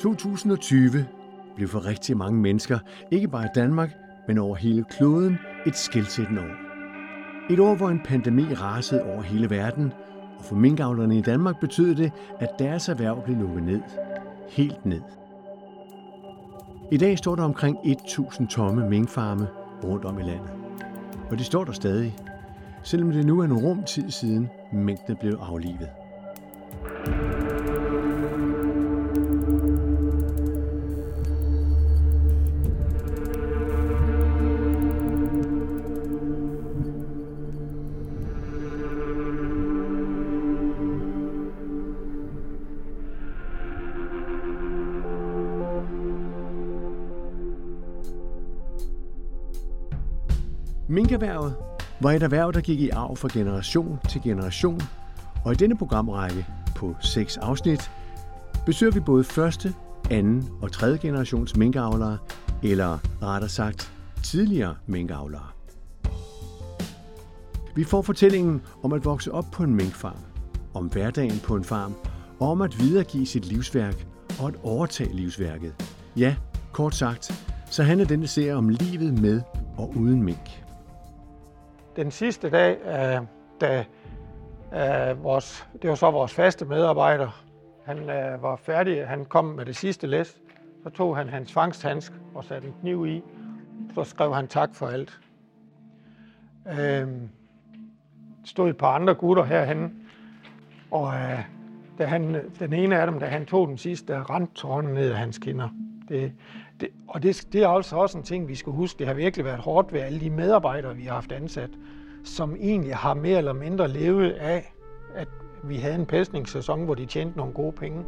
2020 blev for rigtig mange mennesker, ikke bare i Danmark, men over hele kloden, et skældsættende år. Et år, hvor en pandemi rasede over hele verden, og for minkavlerne i Danmark betød det, at deres erhverv blev lukket ned. Helt ned. I dag står der omkring 1.000 tomme minkfarme rundt om i landet. Og de står der stadig, selvom det nu er en rum tid siden minkene blev aflivet. Minkerhvervet var et erhverv, der gik i arv fra generation til generation, og i denne programrække på seks afsnit besøger vi både første, anden og tredje generations minkavlere, eller rettere sagt tidligere minkavlere. Vi får fortællingen om at vokse op på en minkfarm, om hverdagen på en farm, og om at videregive sit livsværk og at overtage livsværket. Ja, kort sagt, så handler denne serie om livet med og uden mink. Den sidste dag, øh, da øh, vores, det var så vores faste medarbejder, han øh, var færdig, han kom med det sidste læs, så tog han hans fangsthandsk og satte en kniv i, så skrev han tak for alt. Øh, stod et par andre gutter herhen, og øh, da han, den ene af dem, da han tog den sidste, der rendte tårnen ned af hans kinder. Det, det, og det, det er altså også en ting, vi skal huske. Det har virkelig været hårdt ved alle de medarbejdere, vi har haft ansat, som egentlig har mere eller mindre levet af, at vi havde en pæstningssæson, hvor de tjente nogle gode penge.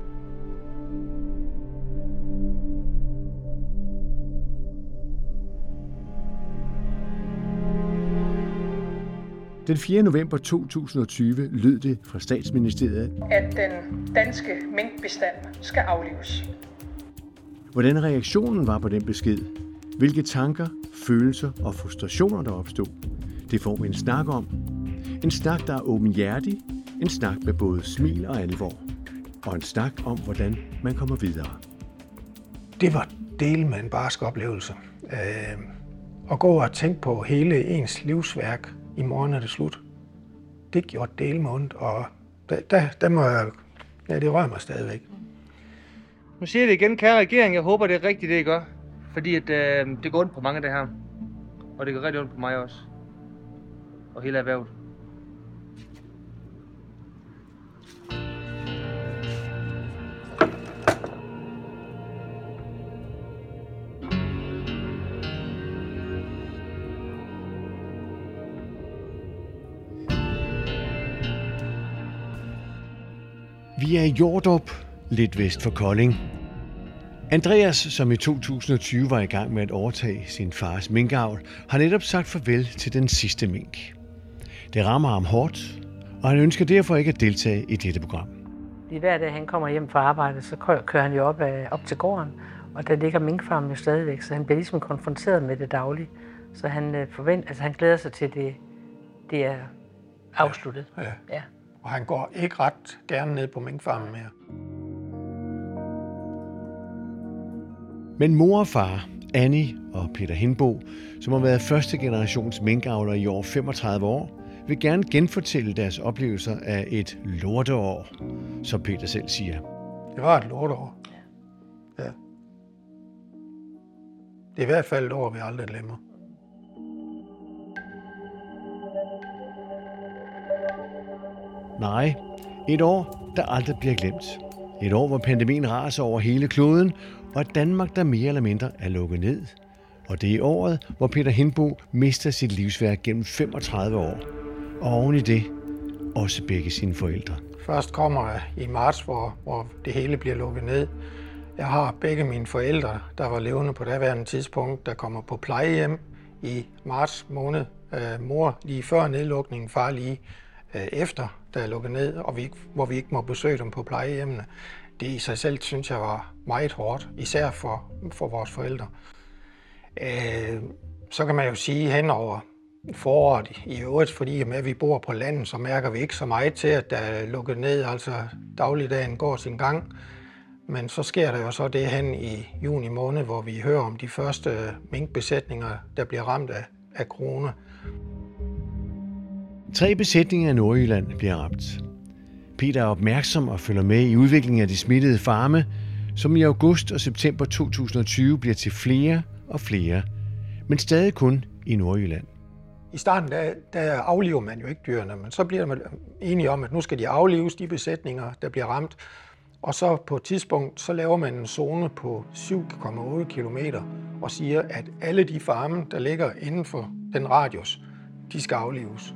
Den 4. november 2020 lød det fra statsministeriet, at den danske minkbestand skal aflives. Hvordan reaktionen var på den besked, hvilke tanker, følelser og frustrationer der opstod, det får vi en snak om. En snak, der er åbenhjertig, en snak med både smil og alvor, og en snak om, hvordan man kommer videre. Det var del med en barsk oplevelse. Øh, at gå og tænke på hele ens livsværk i morgen er det slut. Det gjorde del med ondt, og der, der, der må jeg, ja, det rører mig stadigvæk. Nu siger jeg det igen, kære regering, jeg håber, det er rigtigt, det I gør. Fordi at, øh, det går ondt på mange af det her. Og det går rigtig ondt på mig også. Og hele erhvervet. Vi er i Jordrup, lidt vest for Kolding. Andreas, som i 2020 var i gang med at overtage sin fars minkavl, har netop sagt farvel til den sidste mink. Det rammer ham hårdt, og han ønsker derfor ikke at deltage i dette program. Lige hver dag han kommer hjem fra arbejde, så kører han jo op, op til gården, og der ligger minkfarmen jo stadigvæk, så han bliver ligesom konfronteret med det daglige. Så han, øh, forvent, altså han glæder sig til, det, det er afsluttet. Ja, ja. ja. Og han går ikke ret gerne ned på minkfarmen mere. Men mor og far, Annie og Peter Hindbo, som har været første generations minkavler i over 35 år, vil gerne genfortælle deres oplevelser af et lorteår, som Peter selv siger. Det var et lorteår. Ja. Det er i hvert fald et år, vi aldrig glemmer. Nej, et år, der aldrig bliver glemt. Et år, hvor pandemien raser over hele kloden, og et Danmark, der mere eller mindre er lukket ned. Og det er året, hvor Peter Hindbo mister sit livsværk gennem 35 år. Og oven i det, også begge sine forældre. Først kommer jeg i marts, hvor, hvor det hele bliver lukket ned. Jeg har begge mine forældre, der var levende på daværende tidspunkt, der kommer på plejehjem i marts måned. Øh, mor lige før nedlukningen, far lige øh, efter, der er lukket ned, og vi, hvor vi ikke må besøge dem på plejehjemmene. Det i sig selv synes jeg var meget hårdt, især for, for vores forældre. Øh, så kan man jo sige hen over foråret i øvrigt, fordi med at vi bor på landet, så mærker vi ikke så meget til, at der er lukket ned, altså dagligdagen går sin gang. Men så sker der jo så det hen i juni måned, hvor vi hører om de første minkbesætninger, der bliver ramt af, af corona. Tre besætninger i Nordjylland bliver ramt. Peter er opmærksom og følger med i udviklingen af de smittede farme, som i august og september 2020 bliver til flere og flere, men stadig kun i Nordjylland. I starten der, der afliver man jo ikke dyrene, men så bliver man enige om, at nu skal de aflives, de besætninger, der bliver ramt. Og så på et tidspunkt, så laver man en zone på 7,8 km og siger, at alle de farme, der ligger inden for den radius, de skal aflives.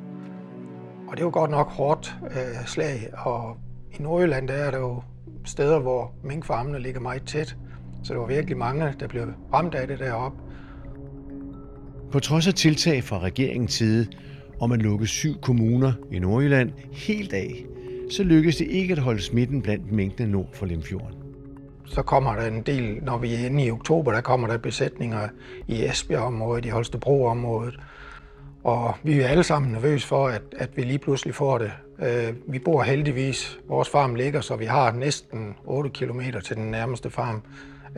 Og det jo godt nok hårdt øh, slag, og i Nordjylland der er der jo steder, hvor minkfarmene ligger meget tæt. Så der var virkelig mange, der blev ramt af det deroppe. På trods af tiltag fra regeringens side om at lukke syv kommuner i Nordjylland helt af, så lykkedes det ikke at holde smitten blandt mængdene nord for Limfjorden. Så kommer der en del, når vi er inde i oktober, der kommer der besætninger i Esbjerg-området, i Holstebro-området. Og vi er alle sammen nervøse for, at, at vi lige pludselig får det. Øh, vi bor heldigvis, vores farm ligger, så vi har næsten 8 km til den nærmeste farm,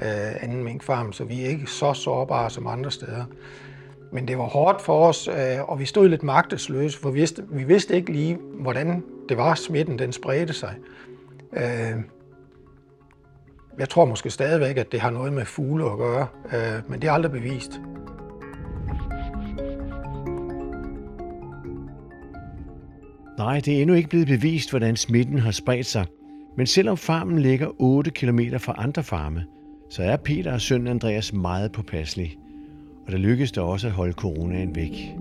øh, anden minkfarm, så vi er ikke så sårbare som andre steder. Men det var hårdt for os, øh, og vi stod lidt magtesløse, for vi vidste, vi vidste ikke lige, hvordan det var, smitten den spredte sig. Øh, jeg tror måske stadigvæk, at det har noget med fugle at gøre, øh, men det er aldrig bevist. Nej, det er endnu ikke blevet bevist, hvordan smitten har spredt sig. Men selvom farmen ligger 8 km fra andre farme, så er Peter og søn Andreas meget påpasselige og der lykkedes det også at holde coronaen væk.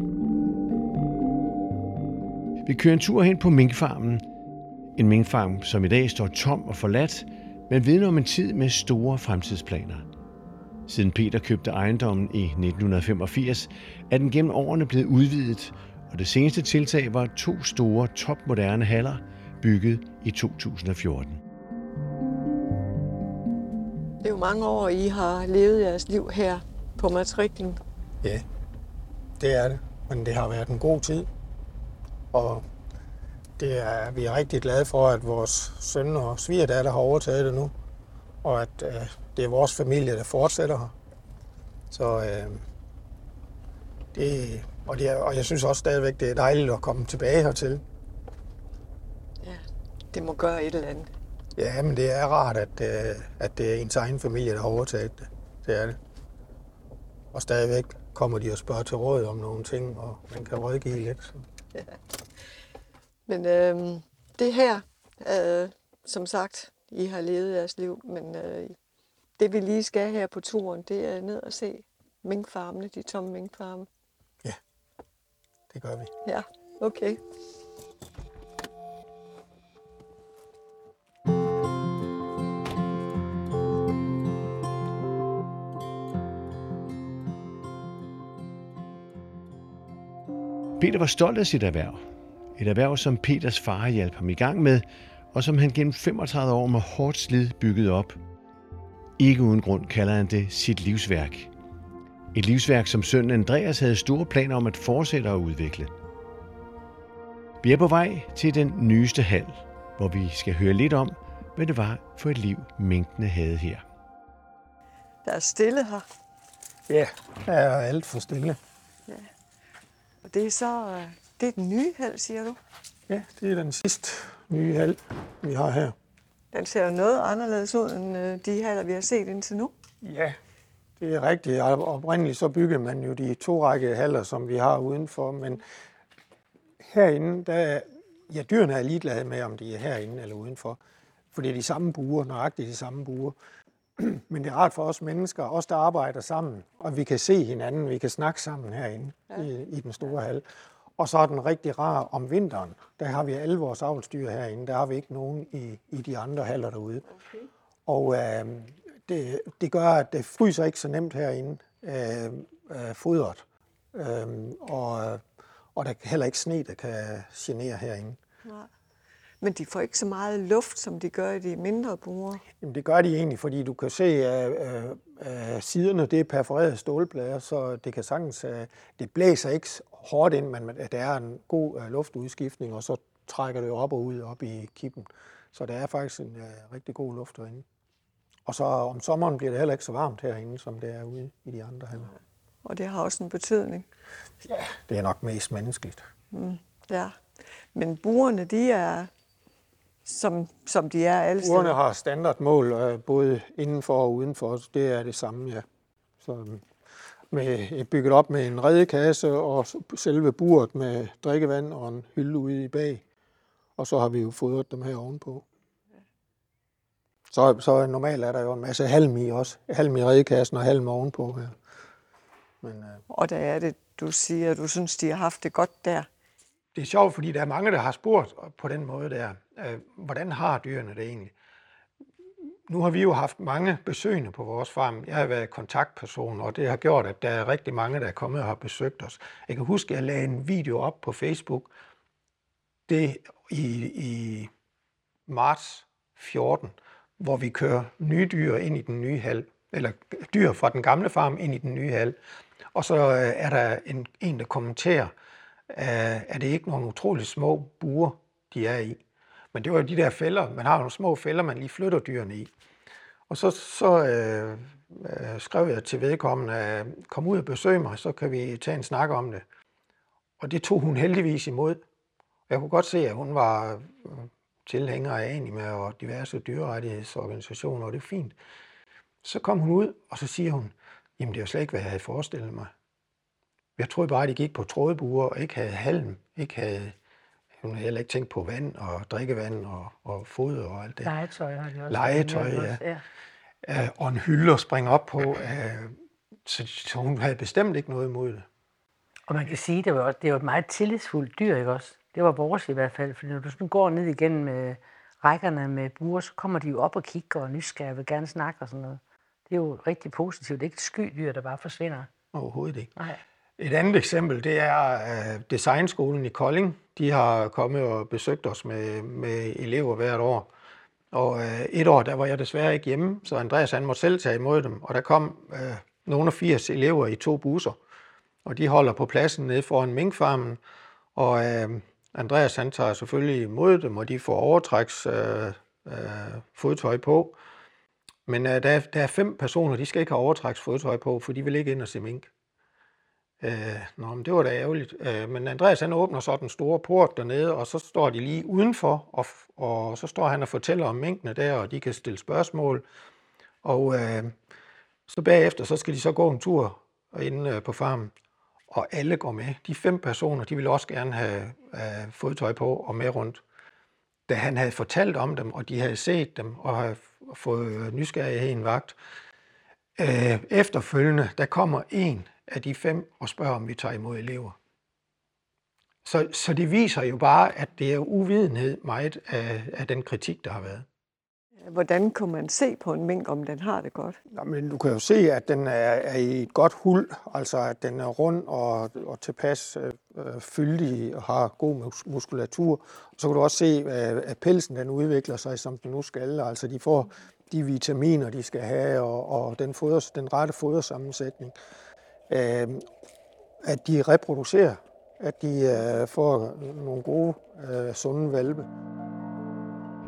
Vi kører en tur hen på minkfarmen. En minkfarm, som i dag står tom og forladt, men vidner om en tid med store fremtidsplaner. Siden Peter købte ejendommen i 1985, er den gennem årene blevet udvidet, og det seneste tiltag var to store topmoderne haller, bygget i 2014. Det er jo mange år, I har levet jeres liv her på matriklen? Ja, det er det. Men det har været en god tid. Og det er, vi er rigtig glade for, at vores søn og svigerdatter har overtaget det nu. Og at øh, det er vores familie, der fortsætter her. Så øh, det, og, det er, og jeg synes også stadigvæk, det er dejligt at komme tilbage hertil. Ja, det må gøre et eller andet. Ja, men det er rart, at, øh, at det er ens egen familie, der har overtaget det. Det er det. Og stadigvæk kommer de og spørger til råd om nogle ting, og man kan rådgive lidt. Så. Ja. Men øh, det her, øh, som sagt, I har levet jeres liv, men øh, det vi lige skal her på turen, det er ned og se minkfarmene, de tomme minkfarme. Gør vi. Ja, okay. Peter var stolt af sit erhverv. Et erhverv, som Peters far hjalp ham i gang med, og som han gennem 35 år med hårdt slid byggede op. Ikke uden grund kalder han det sit livsværk. Et livsværk, som sønnen Andreas havde store planer om at fortsætte at udvikle. Vi er på vej til den nyeste hal, hvor vi skal høre lidt om, hvad det var for et liv, mængdene havde her. Der er stille her. Ja, der er alt for stille. Ja. Og det er så øh, det er den nye hal, siger du? Ja, det er den sidste nye hal, vi har her. Den ser noget anderledes ud end øh, de haller, vi har set indtil nu. Ja, det er rigtigt. Oprindeligt så byggede man jo de to række haller, som vi har udenfor, men herinde, der, ja, dyrene er ligeglade med, om de er herinde eller udenfor, for det er de samme buer, nøjagtigt de samme buer. Men det er rart for os mennesker, os der arbejder sammen, og vi kan se hinanden, vi kan snakke sammen herinde ja. i, i den store hal. Og så er den rigtig rar om vinteren. Der har vi alle vores avlsdyr herinde. Der har vi ikke nogen i, i de andre haller derude. Okay. Og øh, det, det gør, at det fryser ikke så nemt herinde, øh, øh, fodret. Øh, og, og der er heller ikke sne, der kan genere herinde. Nej. Men de får ikke så meget luft, som de gør i de mindre buer. Jamen det gør de egentlig, fordi du kan se, at uh, uh, siderne det er perforeret stålplader, så det kan sagtens, uh, det blæser ikke hårdt ind, men der er en god uh, luftudskiftning, og så trækker det op og ud op i kippen. Så der er faktisk en uh, rigtig god luft derinde. Og så om sommeren bliver det heller ikke så varmt herinde, som det er ude i de andre haller. Og det har også en betydning. Ja, det er nok mest menneskeligt. Ja. Men burerne, de er, som, som de er alle Urene steder. har standardmål, øh, både indenfor og udenfor. Det er det samme, ja. Så øhm, med, bygget op med en redekasse og selve buret med drikkevand og en hylde ude i bag. Og så har vi jo fodret dem her ovenpå. Så, så normalt er der jo en masse halm i også. Halm i redekassen og halm ovenpå her. Men øh, Og der er det, du siger, at du synes, de har haft det godt der. det er sjovt, fordi der er mange, der har spurgt på den måde der, øh, hvordan har dyrene det egentlig? Nu har vi jo haft mange besøgende på vores farm. Jeg har været kontaktperson, og det har gjort, at der er rigtig mange, der er kommet og har besøgt os. Jeg kan huske, at jeg lagde en video op på Facebook det i, i marts 14, hvor vi kører nye dyr ind i den nye hal, eller dyr fra den gamle farm ind i den nye hal. Og så øh, er der en, en der kommenterer, øh, er det ikke nogle utroligt små buer, de er i. Men det var jo de der fælder, man har nogle små fælder, man lige flytter dyrene i. Og så, så øh, øh, skrev jeg til vedkommende, at kom ud og besøg mig, så kan vi tage en snak om det. Og det tog hun heldigvis imod. Jeg kunne godt se, at hun var øh, øh, tilhænger af Anima og diverse dyrerettighedsorganisationer, og det er fint. Så kom hun ud, og så siger hun, jamen det er jo slet ikke, hvad jeg havde forestillet mig. Jeg troede bare, at de gik på trådbuer og ikke havde halm, ikke havde, hun havde heller ikke tænkt på vand og drikkevand og, og foder og alt det. Legetøj har de også. Legetøj, ja. ja. Øh, og en hylde at springe op på. Øh, så, så hun havde bestemt ikke noget imod det. Og man kan sige, det var, også, det var et meget tillidsfuldt dyr, ikke også? Det var vores i hvert fald, for når du sådan går ned igennem øh, rækkerne med buer, så kommer de jo op og kigger og er nysgerrige og vil gerne snakke og sådan noget. Det er jo rigtig positivt. Det er ikke et skydyr, der bare forsvinder. Overhovedet ikke. Nej. Et andet eksempel, det er uh, Designskolen i Kolding. De har kommet og besøgt os med, med elever hvert år. Og uh, et år, der var jeg desværre ikke hjemme, så Andreas han måtte selv tage imod dem. Og der kom uh, nogle af 80 elever i to busser. Og de holder på pladsen nede foran minkfarmen. Og uh, Andreas han tager selvfølgelig imod dem, og de får overtræks øh, øh, fodtøj på. Men øh, der, er, der er fem personer, de skal ikke have overtræks fodtøj på, for de vil ikke ind og se mink. Øh, nå, men det var da ærgerligt. Øh, men Andreas han åbner så den store port dernede, og så står de lige udenfor, og, og så står han og fortæller om minkene der, og de kan stille spørgsmål. Og øh, så bagefter, så skal de så gå en tur inde øh, på farmen, og alle går med. De fem personer, de ville også gerne have øh, fodtøj på og med rundt. Da han havde fortalt om dem, og de havde set dem, og havde fået nysgerrigheden vagt, øh, efterfølgende, der kommer en af de fem og spørger, om vi tager imod elever. Så, så det viser jo bare, at det er uvidenhed meget af, af den kritik, der har været. Hvordan kan man se på en mink, om den har det godt? Jamen, men du kan jo se, at den er, er i et godt hul, altså at den er rund og, og tilpas øh, øh fyldig og har god mus- muskulatur. Så kan du også se, at, at pelsen den udvikler sig, som den nu skal. Altså de får de vitaminer, de skal have, og, og den, foder, den rette fodersammensætning. Øh, at de reproducerer, at de øh, får nogle gode, øh, sunde valpe.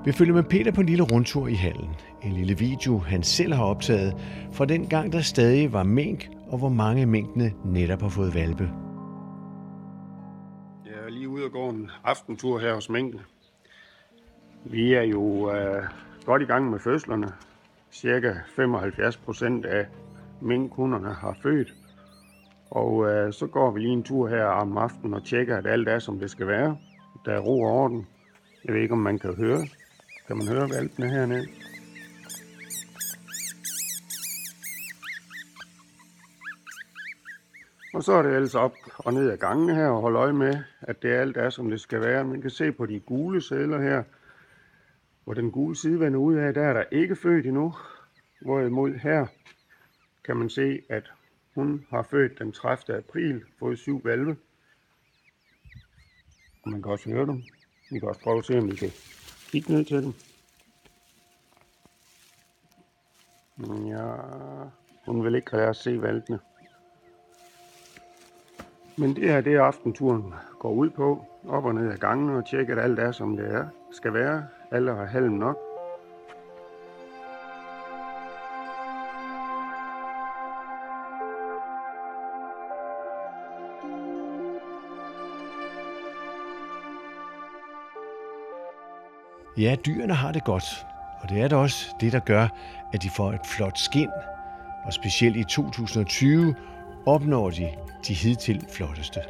Vi følger med Peter på en lille rundtur i hallen. En lille video, han selv har optaget fra den gang, der stadig var mink, og hvor mange minkene netop har fået valpe. Jeg er lige ude og gå en aftentur her hos minkene. Vi er jo øh, godt i gang med fødslerne. Cirka 75 procent af minkhunderne har født. Og øh, så går vi lige en tur her om aftenen og tjekker, at alt er, som det skal være. Der er ro og orden. Jeg ved ikke, om man kan høre. Kan man høre valpene hernede? Og så er det altså op og ned ad gangene her og holde øje med, at det alt er, som det skal være. Man kan se på de gule sædler her, hvor den gule side vender ud af, der er der ikke født endnu. Hvorimod her kan man se, at hun har født den 30. april, fået syv valve. Og man kan også høre dem. Vi kan også prøve at se, om vi kan kigge ned til dem. Ja, hun vil ikke have at se valgene. Men det her, det er aftenturen går ud på. Op og ned ad gangene og tjekke, at alt er, som det er. skal være. Alle har halm nok. Ja, dyrene har det godt, og det er da også det, der gør, at de får et flot skin. Og specielt i 2020 opnår de de hidtil flotteste.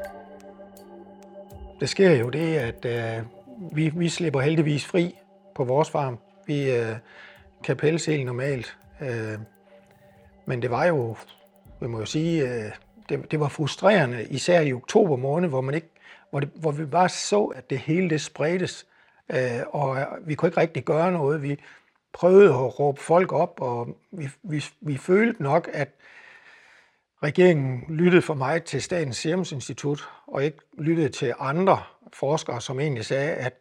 Der sker jo det, at øh, vi, vi slipper heldigvis fri på vores farm. Vi øh, kan pelse helt normalt. Øh, men det var jo, vi må jo sige, øh, det, det var frustrerende, især i oktober måned, hvor, man ikke, hvor, det, hvor vi bare så, at det hele det spredtes, øh, og øh, vi kunne ikke rigtig gøre noget. Vi prøvede at råbe folk op, og vi, vi, vi følte nok, at regeringen lyttede for mig til Statens Serum Institut, og ikke lyttede til andre forskere, som egentlig sagde, at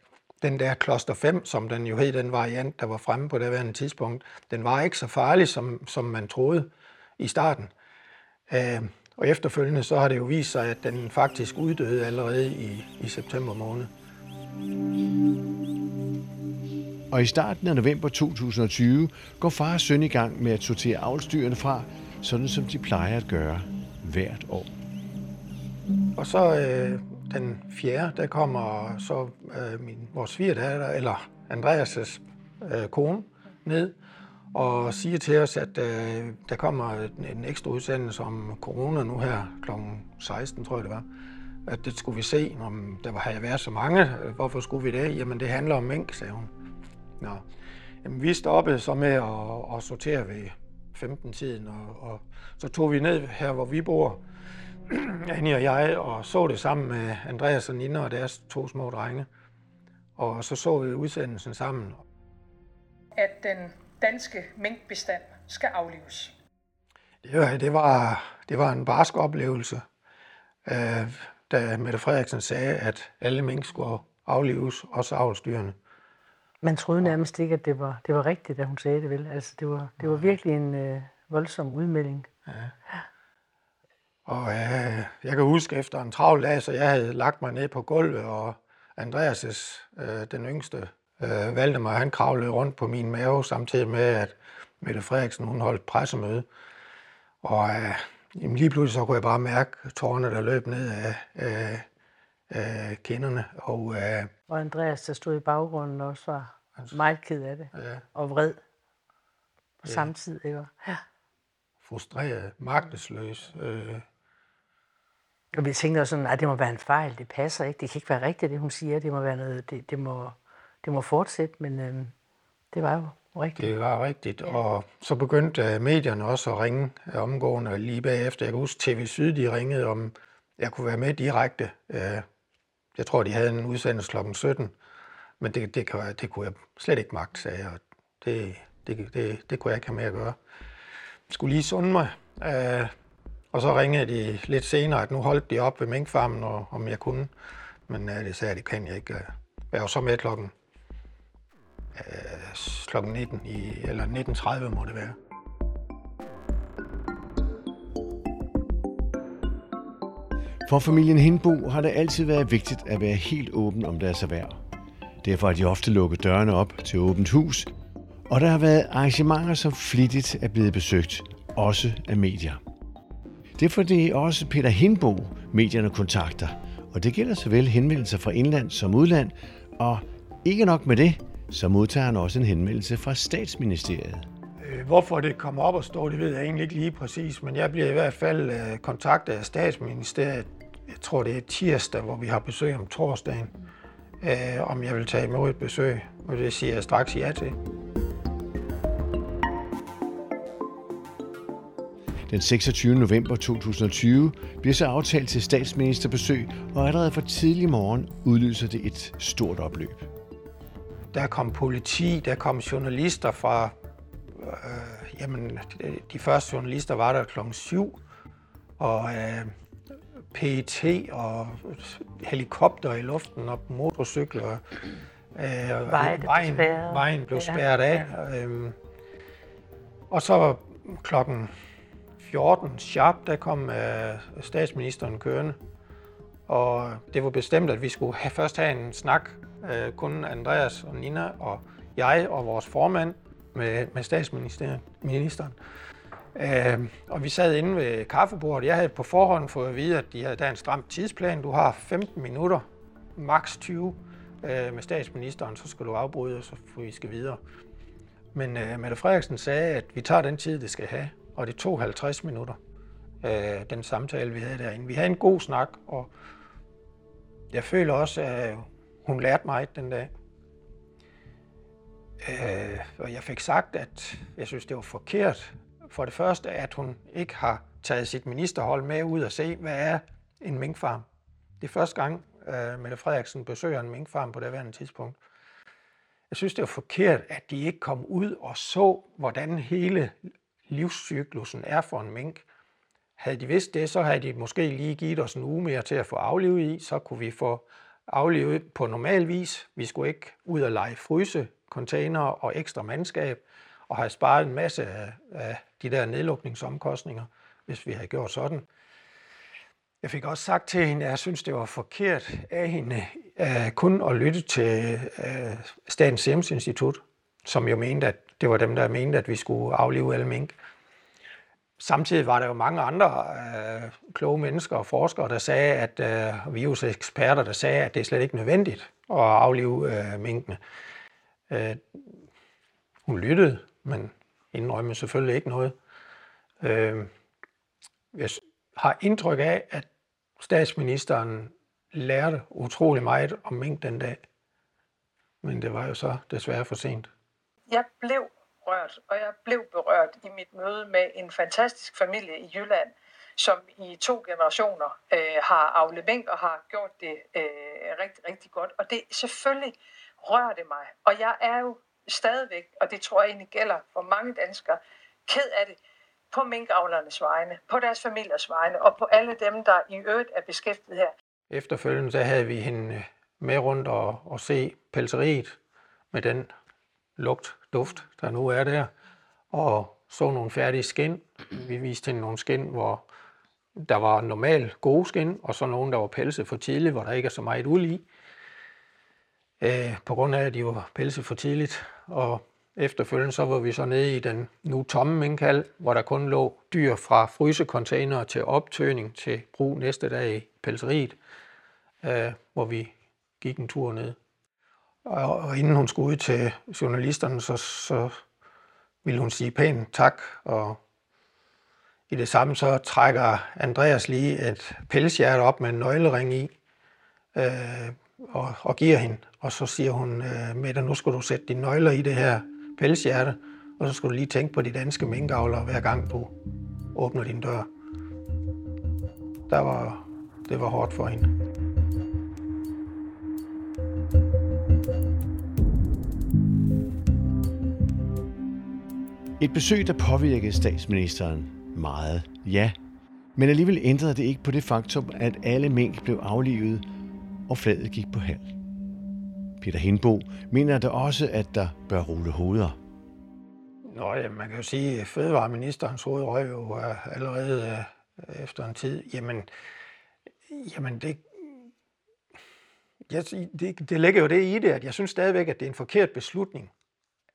den der kloster 5, som den jo hed, den variant, der var fremme på det værende tidspunkt, den var ikke så farlig, som, som man troede i starten. Øh, og efterfølgende så har det jo vist sig, at den faktisk uddøde allerede i, i september måned. Og i starten af november 2020 går far og søn i gang med at sortere avlsdyrene fra, sådan som de plejer at gøre hvert år. Og så øh, den fjerde, der kommer så øh, min, vores svigerdatter, eller Andreas' øh, kone, ned og siger til os, at øh, der kommer en ekstra udsendelse om corona nu her kl. 16, tror jeg det var. At det skulle vi se, om der var, havde været så mange. Hvorfor skulle vi det? Jamen, det handler om mink, sagde hun. Nå. Jamen, vi stoppede så med at, at sortere ved 15-tiden, og, og så tog vi ned her, hvor vi bor, Annie og jeg, og så det sammen med Andreas og Nina og deres to små drenge. Og så så vi udsendelsen sammen. At den danske minkbestand skal aflives. Det var, det var, det var en barsk oplevelse, øh, da Mette Frederiksen sagde, at alle mink skulle aflives, også avlstyrene. Man troede nærmest ikke, at det var, det var rigtigt, da hun sagde det, vel? Altså, det var, det var virkelig en øh, voldsom udmelding. Ja. Og øh, jeg kan huske, efter en travl dag, så jeg havde lagt mig ned på gulvet, og Andreas' øh, den yngste, øh, valgte mig, han kravlede rundt på min mave, samtidig med, at Mette Frederiksen hun holdt pressemøde. Og øh, jamen, lige pludselig så kunne jeg bare mærke tårerne, der løb ned af øh, øh, kinderne. Og, øh, og Andreas, der stod i baggrunden, også var meget ked af det. Ja. Og vred på ja. samme tid. Ikke? Ja. Frustreret, magtesløs. Øh, og vi tænkte også sådan, at det må være en fejl, det passer ikke, det kan ikke være rigtigt, det hun siger, det må være noget, det, det, må, det må fortsætte, men øh, det var jo rigtigt. Det var rigtigt, ja. og så begyndte øh, medierne også at ringe øh, omgående lige bagefter. Jeg kan huske, TV Syd, de ringede om, jeg kunne være med direkte. Øh, jeg tror, de havde en udsendelse kl. 17, men det, det, det, det kunne jeg slet ikke magt, sagde jeg. Det, det, det, det kunne jeg ikke have med at gøre. Jeg skulle lige sunde mig. Og så ringede de lidt senere, at nu holdt de op ved minkfarmen, og, om jeg kunne. Men det sagde jeg, det kan jeg ikke. Jeg var så med klokken, Øh, kl. klokken 19, i, eller 19.30 må det være. For familien Hindbo har det altid været vigtigt at være helt åben om deres erhverv. Derfor har de ofte lukket dørene op til åbent hus, og der har været arrangementer, som flittigt er blevet besøgt, også af medier. Det er fordi også Peter Hindbo medierne kontakter, og det gælder såvel henvendelser fra indland som udland, og ikke nok med det, så modtager han også en henvendelse fra statsministeriet. Øh, hvorfor det kommer op og står, det ved jeg egentlig ikke lige præcis, men jeg bliver i hvert fald øh, kontaktet af statsministeriet. Jeg tror, det er tirsdag, hvor vi har besøg om torsdagen, øh, om jeg vil tage imod et besøg, og det siger jeg straks ja til. Den 26. november 2020 bliver så aftalt til statsministerbesøg, og allerede for tidlig morgen udløser det et stort opløb. Der kom politi, der kom journalister fra... Øh, jamen, de første journalister var der klokken 7, og øh, PET og helikopter i luften og motorcykler. Øh, vejen, vejen, vejen blev spærret af. Øh, og så klokken 14 sharp, der kom uh, statsministeren kørende. Og det var bestemt, at vi skulle have, først have en snak, øh, kun Andreas og Nina og jeg og vores formand med, med statsministeren. Øh, og vi sad inde ved kaffebordet. Jeg havde på forhånd fået at vide, at de havde der en stram tidsplan. Du har 15 minutter, maks 20, øh, med statsministeren, så skal du afbryde, så vi skal videre. Men øh, Mette Frederiksen sagde, at vi tager den tid, det skal have, og det tog 50 minutter, øh, den samtale, vi havde derinde. Vi havde en god snak, og jeg føler også, at hun lærte mig den dag. Øh, og jeg fik sagt, at jeg synes, det var forkert. For det første, at hun ikke har taget sit ministerhold med ud og se, hvad er en minkfarm. Det er første gang, øh, Mette Frederiksen besøger en minkfarm på det værende tidspunkt. Jeg synes, det var forkert, at de ikke kom ud og så, hvordan hele livscyklusen er for en mink. Havde de vidst det, så havde de måske lige givet os en uge mere til at få aflivet i, så kunne vi få aflevet på normal vis. Vi skulle ikke ud og lege fryse, container og ekstra mandskab, og have sparet en masse af, af de der nedlukningsomkostninger, hvis vi havde gjort sådan. Jeg fik også sagt til hende, at jeg synes, det var forkert af hende uh, kun at lytte til uh, Statens Serum Institut, som jo mente, at det var dem, der mente, at vi skulle aflive alle mink. Samtidig var der jo mange andre øh, kloge mennesker og forskere, der sagde, at øh, viruseksperter, der sagde, at det er slet ikke nødvendigt at aflive øh, minkene. Øh, hun lyttede, men indrømmede selvfølgelig ikke noget. Øh, jeg har indtryk af, at statsministeren lærte utrolig meget om mink den dag. Men det var jo så desværre for sent. Jeg blev berørt, og jeg blev berørt i mit møde med en fantastisk familie i Jylland, som i to generationer øh, har aflet mink og har gjort det øh, rigtig, rigtig godt. Og det selvfølgelig rører det mig. Og jeg er jo stadigvæk, og det tror jeg egentlig gælder for mange danskere, ked af det, på minkavlernes vegne, på deres familiers vegne og på alle dem, der i øvrigt er beskæftiget her. Efterfølgende så havde vi hende med rundt og, og se pelseriet med den lugt, duft, der nu er der, og så nogle færdige skin. Vi viste hende nogle skin, hvor der var normalt gode skin, og så nogle, der var pelset for tidligt, hvor der ikke er så meget uld i. Øh, på grund af, at de var pelset for tidligt. Og efterfølgende så var vi så nede i den nu tomme minkhal, hvor der kun lå dyr fra frysecontainer til optøning til brug næste dag i pelseriet, øh, hvor vi gik en tur ned. Og, og inden hun skulle ud til journalisterne, så, så ville hun sige pænt tak, og i det samme så trækker Andreas lige et pelshjerte op med en nøglering i, øh, og, og giver hende. Og så siger hun, øh, Mette, nu skal du sætte dine nøgler i det her pelshjerte, og så skal du lige tænke på de danske minkavlere, hver gang du åbner din dør. Der var, det var hårdt for hende. Et besøg, der påvirkede statsministeren meget, ja. Men alligevel ændrede det ikke på det faktum, at alle mink blev aflivet, og flaget gik på halv. Peter Hindbo mener da også, at der bør rulle hoveder. Nå, ja, man kan jo sige, at fødevareministerens hoved røg jo øh, allerede øh, efter en tid. Jamen, jamen det, jeg, det, det ligger jo det i det, at jeg synes stadigvæk, at det er en forkert beslutning,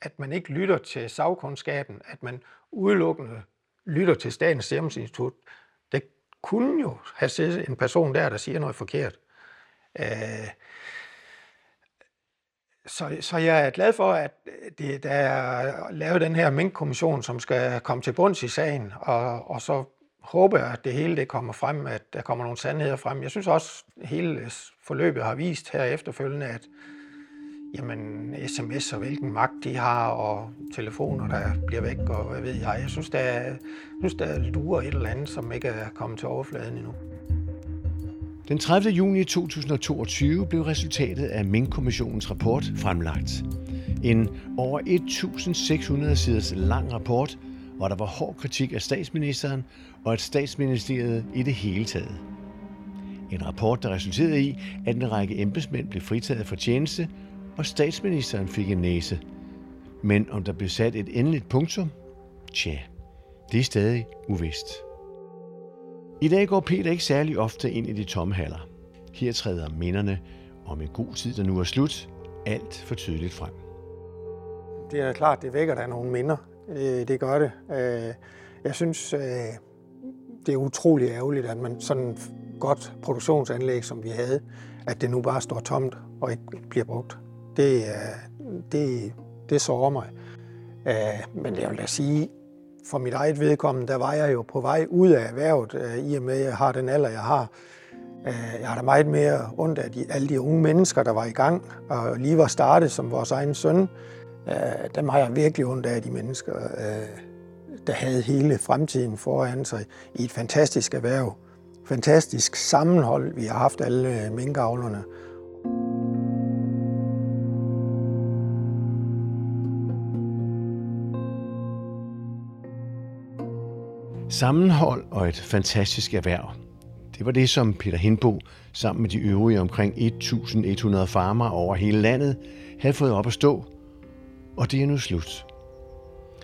at man ikke lytter til sagkundskaben, at man udelukkende lytter til Statens Serum Institut. Det kunne jo have siddet en person der, der siger noget forkert. Øh, så, så jeg er glad for, at det, der er lavet den her minkkommission, som skal komme til bunds i sagen, og, og så håber jeg, at det hele det kommer frem, at der kommer nogle sandheder frem. Jeg synes også, at hele forløbet har vist her efterfølgende, at jamen, sms og hvilken magt de har, og telefoner, der bliver væk, og hvad ved jeg. Jeg synes, der jeg synes, der lurer et eller andet, som ikke er kommet til overfladen endnu. Den 30. juni 2022 blev resultatet af Mink-kommissionens rapport fremlagt. En over 1600 siders lang rapport, hvor der var hård kritik af statsministeren og at statsministeriet i det hele taget. En rapport, der resulterede i, at en række embedsmænd blev fritaget for tjeneste, og statsministeren fik en næse. Men om der blev sat et endeligt punktum? Tja, det er stadig uvist. I dag går Peter ikke særlig ofte ind i de tomme haller. Her træder minderne om en god tid, der nu er slut, alt for tydeligt frem. Det er klart, det vækker der nogle minder. Øh, det gør det. Øh, jeg synes, øh, det er utrolig ærgerligt, at man sådan godt produktionsanlæg, som vi havde, at det nu bare står tomt og ikke bliver brugt. Det, øh, det, det sårer mig. Øh, men jeg vil da sige, for mit eget vedkommende, der var jeg jo på vej ud af erhvervet, øh, i og med at jeg har den alder, jeg har. Jeg har da meget mere ondt af de, alle de unge mennesker, der var i gang og lige var startet som vores egen søn. Dem har jeg virkelig ondt af de mennesker, der havde hele fremtiden foran sig i et fantastisk erhverv. Fantastisk sammenhold, vi har haft alle minkavlerne. Sammenhold og et fantastisk erhverv. Det var det, som Peter Hindbo sammen med de øvrige omkring 1.100 farmer over hele landet havde fået op at stå. Og det er nu slut.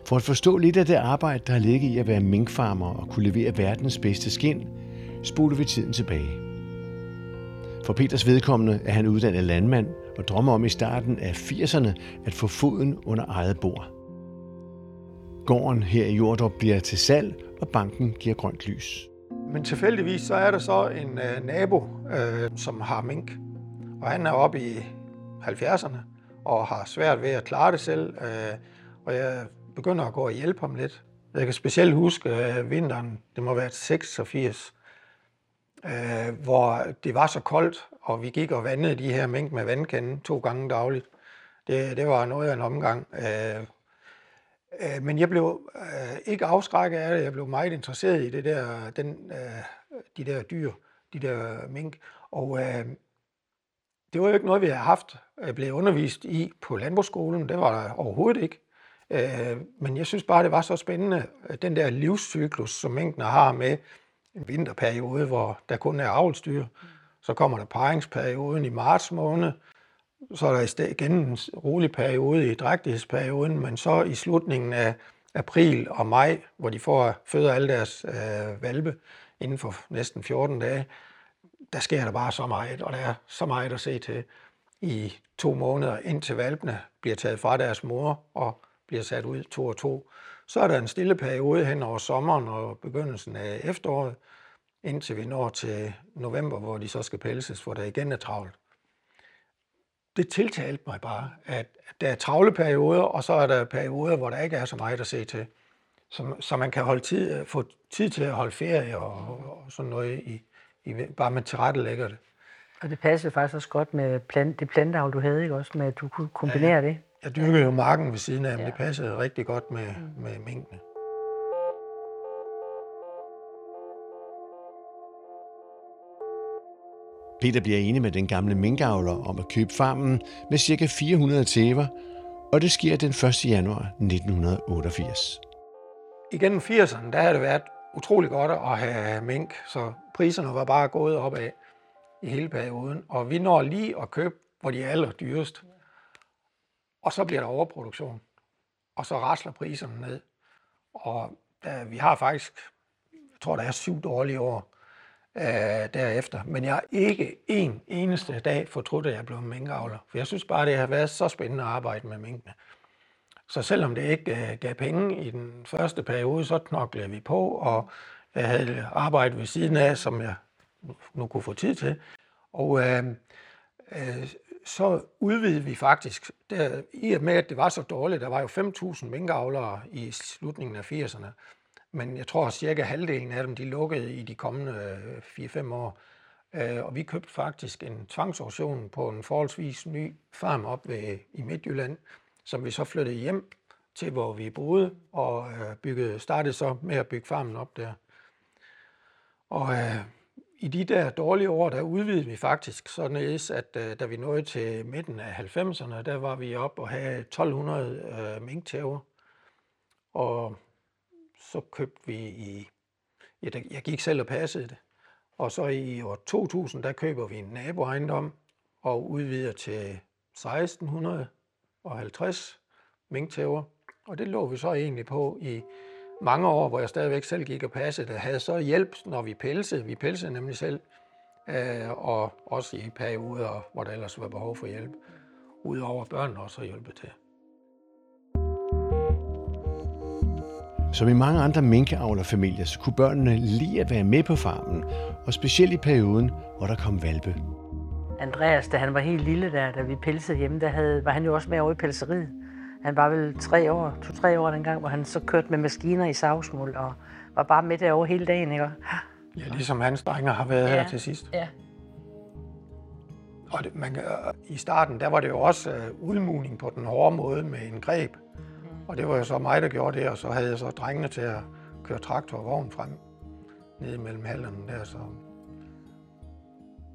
For at forstå lidt af det arbejde, der har ligget i at være minkfarmer og kunne levere verdens bedste skind, spoler vi tiden tilbage. For Peters vedkommende er han uddannet landmand og drømmer om i starten af 80'erne at få foden under eget bord. Gården her i Jordrup bliver til salg, og banken giver grønt lys. Men tilfældigvis så er der så en øh, nabo, øh, som har mink. Og han er oppe i 70'erne og har svært ved at klare det selv. Øh, og jeg begynder at gå og hjælpe ham lidt. Jeg kan specielt huske øh, vinteren, det må være 86, øh, hvor det var så koldt, og vi gik og vandede de her mink med vandkanden to gange dagligt. Det, det var noget af en omgang. Øh, øh, men jeg blev øh, ikke afskrækket af det. Jeg blev meget interesseret i det der, den, øh, de der dyr, de der mink. Og øh, det var jo ikke noget, vi havde haft, blevet undervist i på landbrugsskolen. Det var der overhovedet ikke. Øh, men jeg synes bare, det var så spændende, den der livscyklus, som mængden har med en vinterperiode, hvor der kun er avlsdyr. Så kommer der paringsperioden i marts måned. Så er der igen en rolig periode i drægtighedsperioden, men så i slutningen af april og maj, hvor de får føder alle deres øh, valpe inden for næsten 14 dage, der sker der bare så meget, og der er så meget at se til i to måneder, indtil valpene bliver taget fra deres mor og bliver sat ud to og to. Så er der en stille periode hen over sommeren og begyndelsen af efteråret, indtil vi når til november, hvor de så skal pelses, hvor der igen er travlt. Det tiltalte mig bare, at der er travle perioder, og så er der perioder, hvor der ikke er så meget at se til. Så, så man kan holde tid, få tid til at holde ferie og, og sådan noget, i, i, bare man tilrettelægger det. Og det passer faktisk også godt med plant, det planteavl, du havde, ikke også, med at du kunne kombinere ja. det? Jeg dyrkede jo marken ved siden af, men ja. det passede rigtig godt med, mm. med mængden. Peter bliver enig med den gamle minkavler om at købe farmen med ca. 400 tæver, og det sker den 1. januar 1988. Igennem 80'erne, der havde det været utrolig godt at have mink, så priserne var bare gået opad i hele perioden. Og vi når lige at købe, hvor de er allerdyrest. Og så bliver der overproduktion. Og så rasler priserne ned. Og der, vi har faktisk, jeg tror, der er syv dårlige år øh, derefter. Men jeg har ikke en eneste dag fortrudt, at jeg blev minkavler. For jeg synes bare, det har været så spændende at arbejde med minkene. Så selvom det ikke øh, gav penge i den første periode, så knoklede vi på, og jeg havde arbejde ved siden af, som jeg nu kunne få tid til. Og øh, øh, så udvidede vi faktisk, der, i og med at det var så dårligt, der var jo 5.000 minkavlere i slutningen af 80'erne, men jeg tror at cirka halvdelen af dem, de lukkede i de kommende øh, 4-5 år. Øh, og vi købte faktisk en tvangsauktion på en forholdsvis ny farm op ved, i Midtjylland, som vi så flyttede hjem til, hvor vi boede, og øh, byggede, startede så med at bygge farmen op der. Og øh, i de der dårlige år, der udvidede vi faktisk således, at øh, da vi nåede til midten af 90'erne, der var vi op og havde 1200 øh, minktæver. Og så købte vi i, ja, jeg gik selv og passede det. Og så i år 2000, der køber vi en naboejendom og udvider til 1650 minktæver. Og det lå vi så egentlig på i mange år, hvor jeg stadigvæk selv gik og passede det, havde så hjælp, når vi pelsede. Vi pelsede nemlig selv, øh, og også i perioder, hvor der ellers var behov for hjælp. Udover børnene også har hjulpet til. Som i mange andre minkavlerfamilier, så kunne børnene lige at være med på farmen, og specielt i perioden, hvor der kom valpe. Andreas, da han var helt lille der, da vi pelsede hjemme, der havde, var han jo også med over i pelseriet. Han var vel tre år, to-tre år dengang, hvor han så kørte med maskiner i savsmuld og var bare med derovre hele dagen, ikke? Ja, ligesom hans drenge har været ja. her til sidst. Ja. Og det, man, kan- i starten, der var det jo også uh, udmugning på den hårde måde med en greb. Og det var jo så mig, der gjorde det, og så havde jeg så drengene til at køre traktor og vogn frem nede mellem hallerne der, så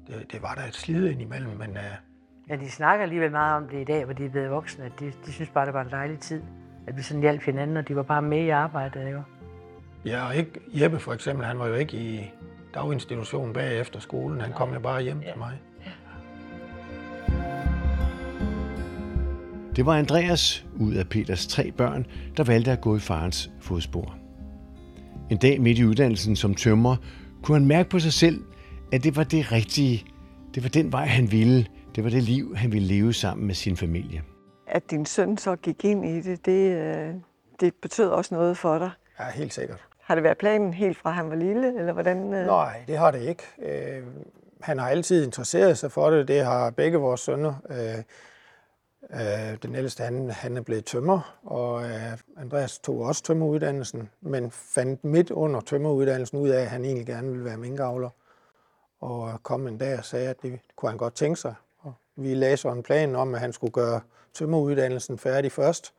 det, det var der et slid ind imellem, men uh, Ja, de snakker alligevel meget om det i dag, hvor de er blevet voksne. at De, de synes bare, det var en dejlig tid. At vi sådan hjalp hinanden, og de var bare med i arbejdet, ikke? ja, og ikke Jeppe for eksempel, han var jo ikke i daginstitutionen bagefter skolen, han kom jo bare hjem til mig. Det var Andreas ud af Peters tre børn, der valgte at gå i farens fodspor. En dag midt i uddannelsen som tømrer, kunne han mærke på sig selv, at det var det rigtige. Det var den vej, han ville. Det var det liv, han ville leve sammen med sin familie. At din søn så gik ind i det, det, øh, det betød også noget for dig. Ja, helt sikkert. Har det været planen helt fra han var lille, eller hvordan? øh? Nej, det har det ikke. Øh, han har altid interesseret sig for det. Det har begge vores sønner. Øh, øh, den ældste, han, han er blevet tømmer, og øh, Andreas tog også tømmeruddannelsen, men fandt midt under tømmeruddannelsen ud af, at han egentlig gerne ville være minkavler. Og kom en dag og sagde, at det kunne han godt tænke sig. Og vi lagde så en plan om, at han skulle gøre tømmeruddannelsen færdig først,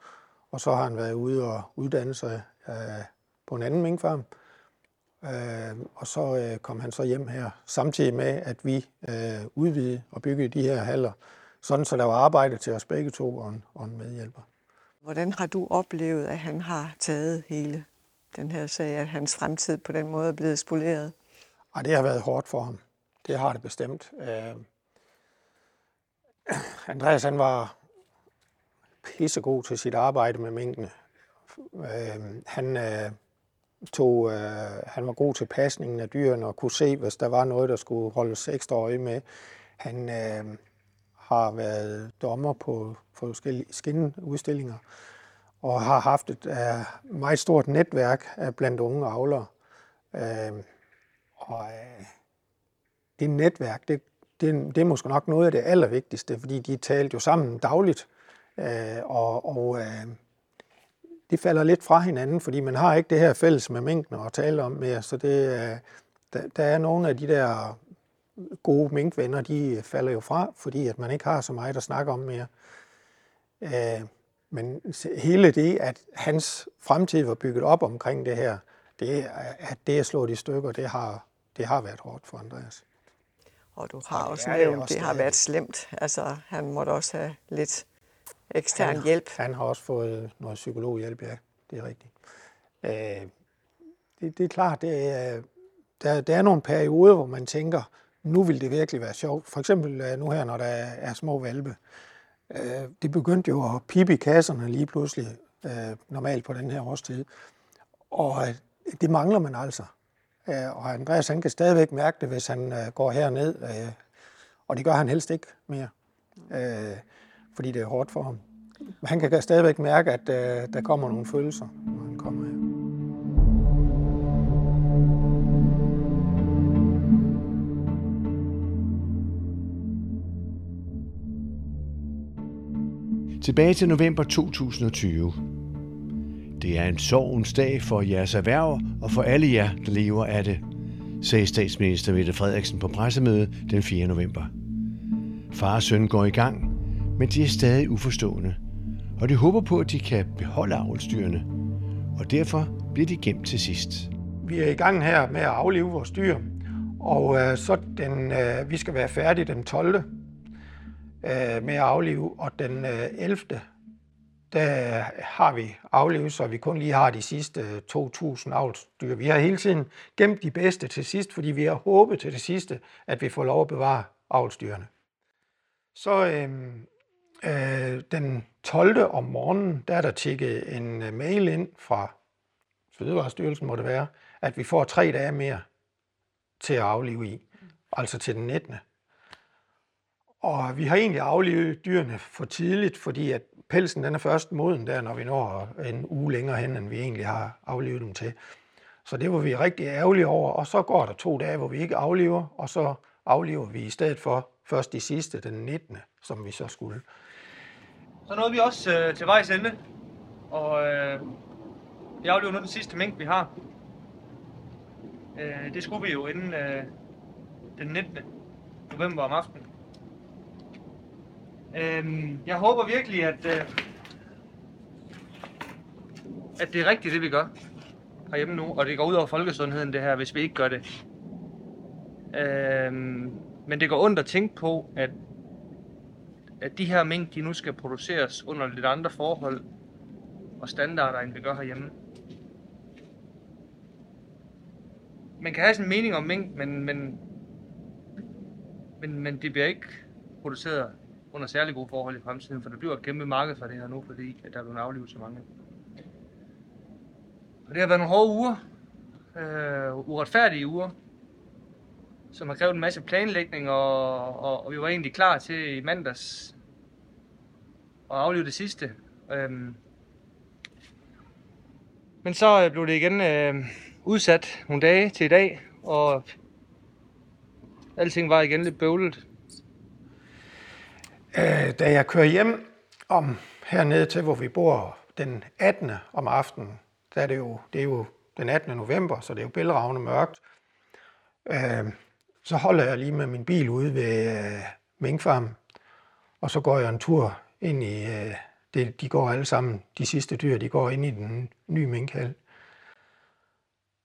og så har han været ude og uddanne sig øh, på en anden minkfarm. Øh, og så øh, kom han så hjem her, samtidig med, at vi øh, udvidede og byggede de her haller, sådan så der var arbejde til os begge to og en, og en medhjælper. Hvordan har du oplevet, at han har taget hele den her sag, at hans fremtid på den måde er blevet spoleret? Og det har været hårdt for ham. Det har det bestemt. Øh, Andreas han var pissegod til sit arbejde med minkene. Øh, han, øh, tog, øh, han var god til pasningen af dyrene og kunne se, hvis der var noget, der skulle holdes ekstra øje med. Han øh, har været dommer på forskellige skinudstillinger og har haft et uh, meget stort netværk uh, blandt unge avlere. Uh, og uh, det netværk, det, det, det er måske nok noget af det allervigtigste, fordi de talte jo sammen dagligt, uh, og, og uh, det falder lidt fra hinanden, fordi man har ikke det her fælles med mængden at tale om mere, så det, uh, der, der er nogle af de der gode minkvenner, de falder jo fra, fordi at man ikke har så meget at snakke om mere. Øh, men hele det, at hans fremtid var bygget op omkring det her, det, at det er slået i stykker, det har, det har været hårdt for Andreas. Og du har Og også det nævnt, også det har været slemt. Altså, han måtte også have lidt ekstern han, hjælp. Han har også fået noget psykologhjælp, ja, det er rigtigt. Øh, det, det er klart, det er, der, der er nogle perioder, hvor man tænker, nu vil det virkelig være sjovt. For eksempel øh, nu her, når der er, små valpe. Øh, det begyndte jo at pippe i kasserne lige pludselig, øh, normalt på den her årstid. Og det mangler man altså. Og Andreas han kan stadigvæk mærke det, hvis han går herned. Og det gør han helst ikke mere. Fordi det er hårdt for ham. Men han kan stadigvæk mærke, at der kommer nogle følelser, når han kommer her. Tilbage til november 2020. Det er en sorgens dag for jeres erhverv og for alle jer, der lever af det, sagde statsminister Mette Frederiksen på pressemødet den 4. november. Far og søn går i gang, men de er stadig uforstående, og de håber på, at de kan beholde avlsdyrene, og derfor bliver de gemt til sidst. Vi er i gang her med at aflive vores dyr, og øh, så den, øh, vi skal være færdige den 12. Øh, med at aflive, og den øh, 11. der har vi aflivet, så vi kun lige har de sidste øh, 2.000 avlsdyr. Vi har hele tiden gemt de bedste til sidst, fordi vi har håbet til det sidste, at vi får lov at bevare avlsdyrene. Så øh, øh, den 12. om morgenen, der er der tjekket en øh, mail ind fra Fødevarestyrelsen, må det være, at vi får tre dage mere til at aflive i, altså til den 19. Og vi har egentlig aflivet dyrene for tidligt, fordi at pelsen den er først moden der, når vi når en uge længere hen, end vi egentlig har aflivet dem til. Så det var vi rigtig ærgerlige over, og så går der to dage, hvor vi ikke afliver, og så afliver vi i stedet for først de sidste, den 19., som vi så skulle. Så nåede vi også øh, til vejs ende, og øh, vi aflever nu den sidste mængde, vi har. Øh, det skulle vi jo inden øh, den 19. november om aftenen. Øh, jeg håber virkelig, at, øh, at det er rigtigt, det vi gør herhjemme nu, og det går ud over folkesundheden det her, hvis vi ikke gør det. Øh, men det går ondt at tænke på, at, at de her mink, de nu skal produceres under lidt andre forhold og standarder, end vi gør herhjemme. Man kan have sin mening om mink, men, men, men, men det bliver ikke produceret under særlig gode forhold i fremtiden, for der bliver et kæmpe marked for det her nu, fordi at der er blevet aflivet så mange. Og det har været nogle hårde uger, øh, uretfærdige uger, som har krævet en masse planlægning, og, og, og vi var egentlig klar til i mandags at aflive det sidste. Øhm. Men så øh, blev det igen øh, udsat nogle dage til i dag, og alting var igen lidt bøvlet. Øh, da jeg kører hjem om hernede til, hvor vi bor den 18. om aftenen, der er det jo, det er jo den 18. november, så det er jo bælragende mørkt. Øh, så holder jeg lige med min bil ude ved øh, minkfarmen, og så går jeg en tur ind i, øh, det, de går alle sammen, de sidste dyr, de går ind i den nye minkhal.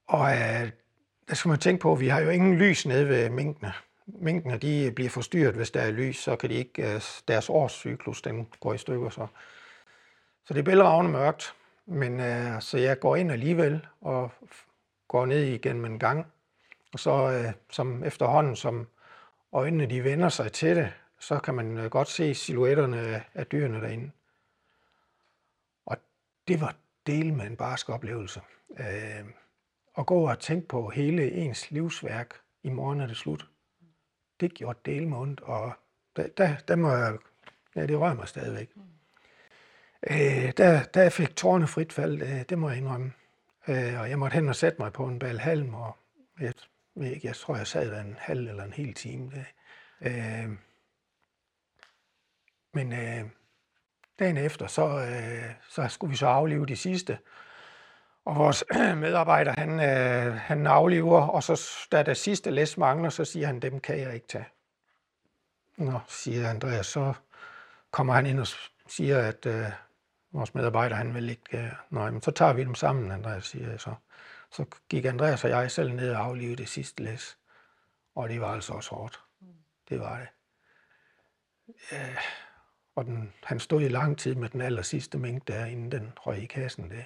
Og øh, der skal man tænke på, at vi har jo ingen lys nede ved minkene. Minkene de bliver forstyrret, hvis der er lys, så kan de ikke, øh, deres årscyklus den går i stykker. Så, så det er bælragende mørkt, men øh, så jeg går ind alligevel og går ned igennem en gang, og så øh, som efterhånden, som øjnene de vender sig til det, så kan man øh, godt se silhuetterne af, af dyrene derinde. Og det var del med en barsk oplevelse. Øh, at gå og tænke på hele ens livsværk i morgen er det slut. Det gjorde del med ondt, og der, der, der må jeg, ja, det rører mig stadigvæk. Øh, der, der fik tårne frit fald, øh, det må jeg indrømme. Øh, og jeg måtte hen og sætte mig på en bal halm, og jeg ikke, jeg tror, jeg sad der en halv eller en hel time. Det. Øh, men øh, dagen efter, så, øh, så skulle vi så aflive de sidste. Og vores medarbejder, han, øh, han aflever, og så da det sidste læs mangler, så siger han, dem kan jeg ikke tage. Nå, siger Andreas, så kommer han ind og siger, at øh, vores medarbejder, han vil ikke, øh, nej, men så tager vi dem sammen, Andreas siger jeg så. Så gik Andreas og jeg selv ned og aflevede det sidste læs. Og det var altså også hårdt. Det var det. Øh, og den, han stod i lang tid med den aller sidste mængde der, inden den røg i kassen. Det.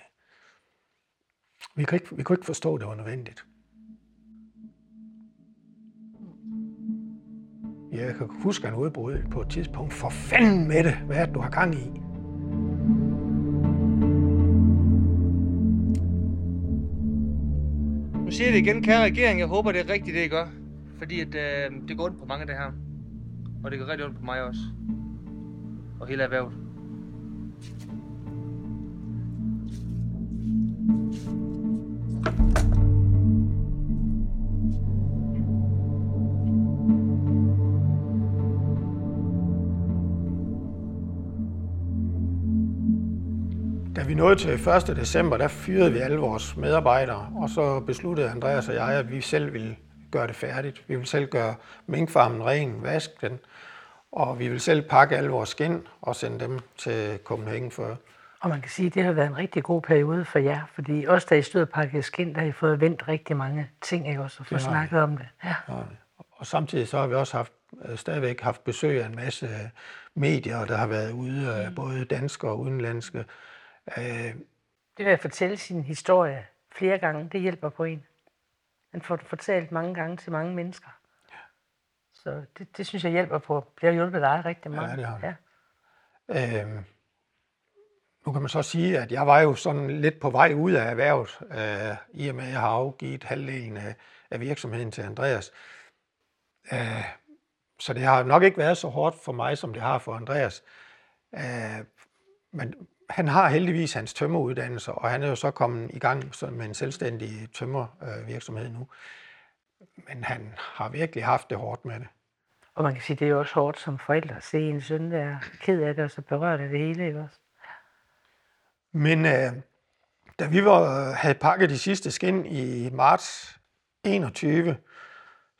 Vi, kunne ikke, vi kunne ikke forstå, at det var nødvendigt. Jeg kan huske, at han udbrød på et tidspunkt. For fanden med det, hvad er det, du har gang i? Nu siger jeg det igen, kære regering, jeg håber, det er rigtigt, det I gør. Fordi at, øh, det går ondt på mange af det her. Og det går rigtig ondt på mig også. Og hele erhvervet. Da vi nåede til 1. december, der fyrede vi alle vores medarbejdere, og så besluttede Andreas og jeg, at vi selv ville gøre det færdigt. Vi ville selv gøre minkfarmen ren, vaske den, og vi ville selv pakke alle vores skin og sende dem til Copenhagen for. Og man kan sige, at det har været en rigtig god periode for jer, fordi også da I stod og pakkede skin, der har I fået vendt rigtig mange ting, ikke også, og få snakket om det. Ja. Ja. Og samtidig så har vi også haft, øh, stadigvæk haft besøg af en masse øh, medier, der har været ude, mm. både danske og udenlandske. Øh, Det at fortælle sin historie flere gange, det hjælper på en. Han får det fortalt mange gange til mange mennesker. Så det, det synes jeg hjælper på. Det har hjulpet dig rigtig meget. Ja, det har det. Ja. Øh, nu kan man så sige, at jeg var jo sådan lidt på vej ud af erhvervet, øh, i og med, at jeg har afgivet halvdelen af, af virksomheden til Andreas. Øh, så det har nok ikke været så hårdt for mig, som det har for Andreas. Øh, men han har heldigvis hans tømmeruddannelse, og han er jo så kommet i gang med en selvstændig tømmervirksomhed øh, nu. Men han har virkelig haft det hårdt med det. Og man kan sige, det er jo også hårdt som forældre at se en søn, der er ked af det, og så berørt af det hele, ikke også? Men øh, da vi var, havde pakket de sidste skin i marts 21,